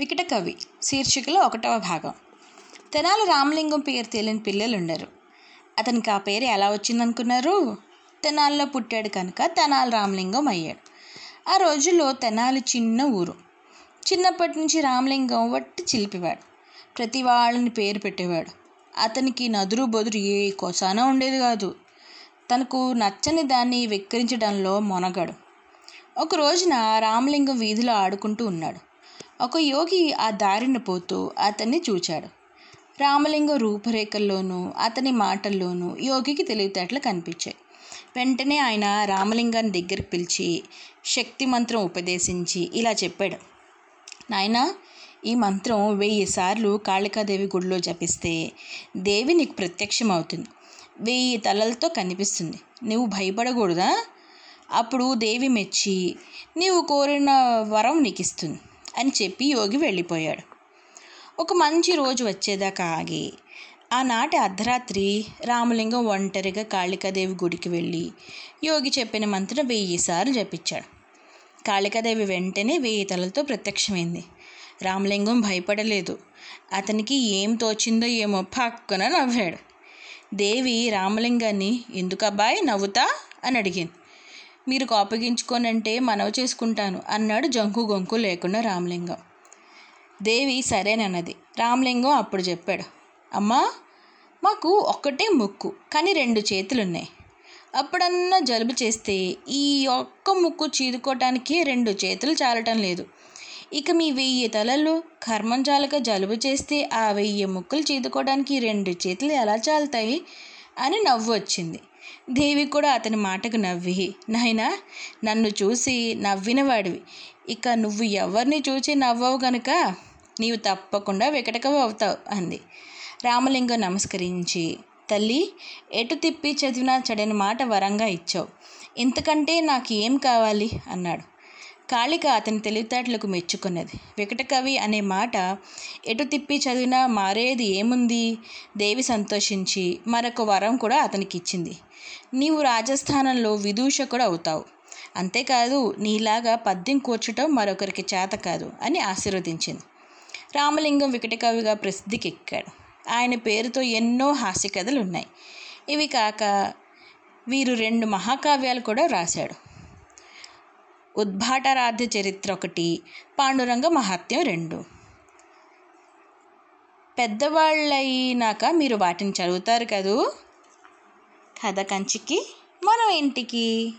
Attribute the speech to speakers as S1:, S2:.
S1: వికట కవి శీర్షికలో ఒకటవ భాగం. తెనాలి రామలింగం పేరు తెలియని పిల్లలు ఉండరు అతనికి ఆ పేరు ఎలా వచ్చిందనుకున్నారు? తెనాలిలో పుట్టాడు కనుక తెనాలి రామలింగం అయ్యాడు. ఆ రోజుల్లో తెనాలి చిన్న ఊరు. చిన్నప్పటి నుంచి రామలింగం వట్టి చిలిపివాడు. ప్రతి వాళ్ళని పేరు పెట్టేవాడు. అతనికి నదురు బదురు ఏ కొసాన ఉండేది కాదు. తనకు నచ్చని దాన్ని వెక్కిరించడంలో మొనగాడు. ఒక రోజున రామలింగం వీధిలో ఆడుకుంటూ ఉన్నాడు. ఒక యోగి ఆ దారిన పోతూ అతన్ని చూచాడు. రామలింగం రూపురేఖల్లోనూ అతని మాటల్లోనూ యోగికి తెలివితేటలు కనిపించాయి. వెంటనే ఆయన రామలింగాన్ని దగ్గరికి పిలిచి శక్తి మంత్రం ఉపదేశించి ఇలా చెప్పాడు. నాయన ఈ మంత్రం వెయ్యి సార్లు కాళికాదేవి గుడిలో జపిస్తే దేవి నీకు ప్రత్యక్షం అవుతుంది వెయ్యి తలలతో కనిపిస్తుంది. నువ్వు భయపడకూడదా? అప్పుడు దేవి మెచ్చి నీవు కోరిన వరం నీకు ఇస్తుంది అని చెప్పి యోగి వెళ్ళిపోయాడు. ఒక మంచి రోజు వచ్చేదాకా ఆగి ఆనాటి అర్ధరాత్రి రామలింగం ఒంటరిగా కాళికాదేవి గుడికి వెళ్ళి యోగి చెప్పిన మంత్రం వెయ్యి సార్లు జపించాడు. కాళికాదేవి వెంటనే వెయ్యి తలలతో ప్రత్యక్షమైంది. రామలింగం భయపడలేదు. అతనికి ఏం తోచిందో ఏమో పక్కన నవ్వాడు. దేవి రామలింగాన్ని ఎందుకు అబ్బాయి నవ్వుతా అని అడిగింది. మీరు కోపగించుకోనంటే మనవి చేసుకుంటాను అన్నాడు జంకు గొంకు లేకుండా రామలింగం. దేవి సరేనన్నది. రామలింగం అప్పుడు చెప్పాడు. అమ్మా మాకు ఒక్కటే ముక్కు కానీ రెండు చేతులున్నాయి. అప్పుడన్నా జలుబు చేస్తే ఈ ఒక్క ముక్కు చీదుకోవటానికి రెండు చేతులు చాలటం లేదు. ఇక మీ వెయ్యి తలలు కర్మంజాలక జలుబు చేస్తే ఆ వెయ్యి ముక్కులు చీదుకోవడానికి రెండు చేతులు ఎలా చాలుతాయి? అని నవ్వు వచ్చింది. దేవి కూడా అతని మాటకు నవ్వి నాయనా నన్ను చూసి నవ్వినవాడివి. ఇక నువ్వు ఎవరిని చూసి నవ్వవు గనుక నీవు తప్పకుండా వికటకవు అవుతావు అంది. రామలింగం నమస్కరించి తల్లి ఎటు తిప్పి చదివినా చెడని మాట వరంగా ఇచ్చావు. ఇంతకంటే నాకు ఏం కావాలి? అన్నాడు. కాళిక అతని తెలివితేటలకు మెచ్చుకున్నది. వికటకవి అనే మాట ఎటు తిప్పి చదివినా మారేది ఏముంది? దేవి సంతోషించి మరొక వరం కూడా అతనికి ఇచ్చింది నీవు రాజస్థానంలో విదూషకుడు అవుతావు. అంతేకాదు నీలాగా పద్యం కూర్చటం మరొకరికి చేత కాదు అని ఆశీర్వదించింది. రామలింగం వికటకవిగా ప్రసిద్ధికి ఎక్కాడు ఆయన పేరుతో ఎన్నో హాస్య కథలు ఉన్నాయి ఇవి కాక వీరు రెండు మహాకావ్యాలు కూడా రాశాడు. ఉద్భాటరాధ్య చరిత్ర ఒకటి పాండురంగ మహాత్యం రెండు. పెద్దవాళ్ళైనాక మీరు వాటిని చదువుతారు కదూ? కథ కంచికి మనం ఇంటికి.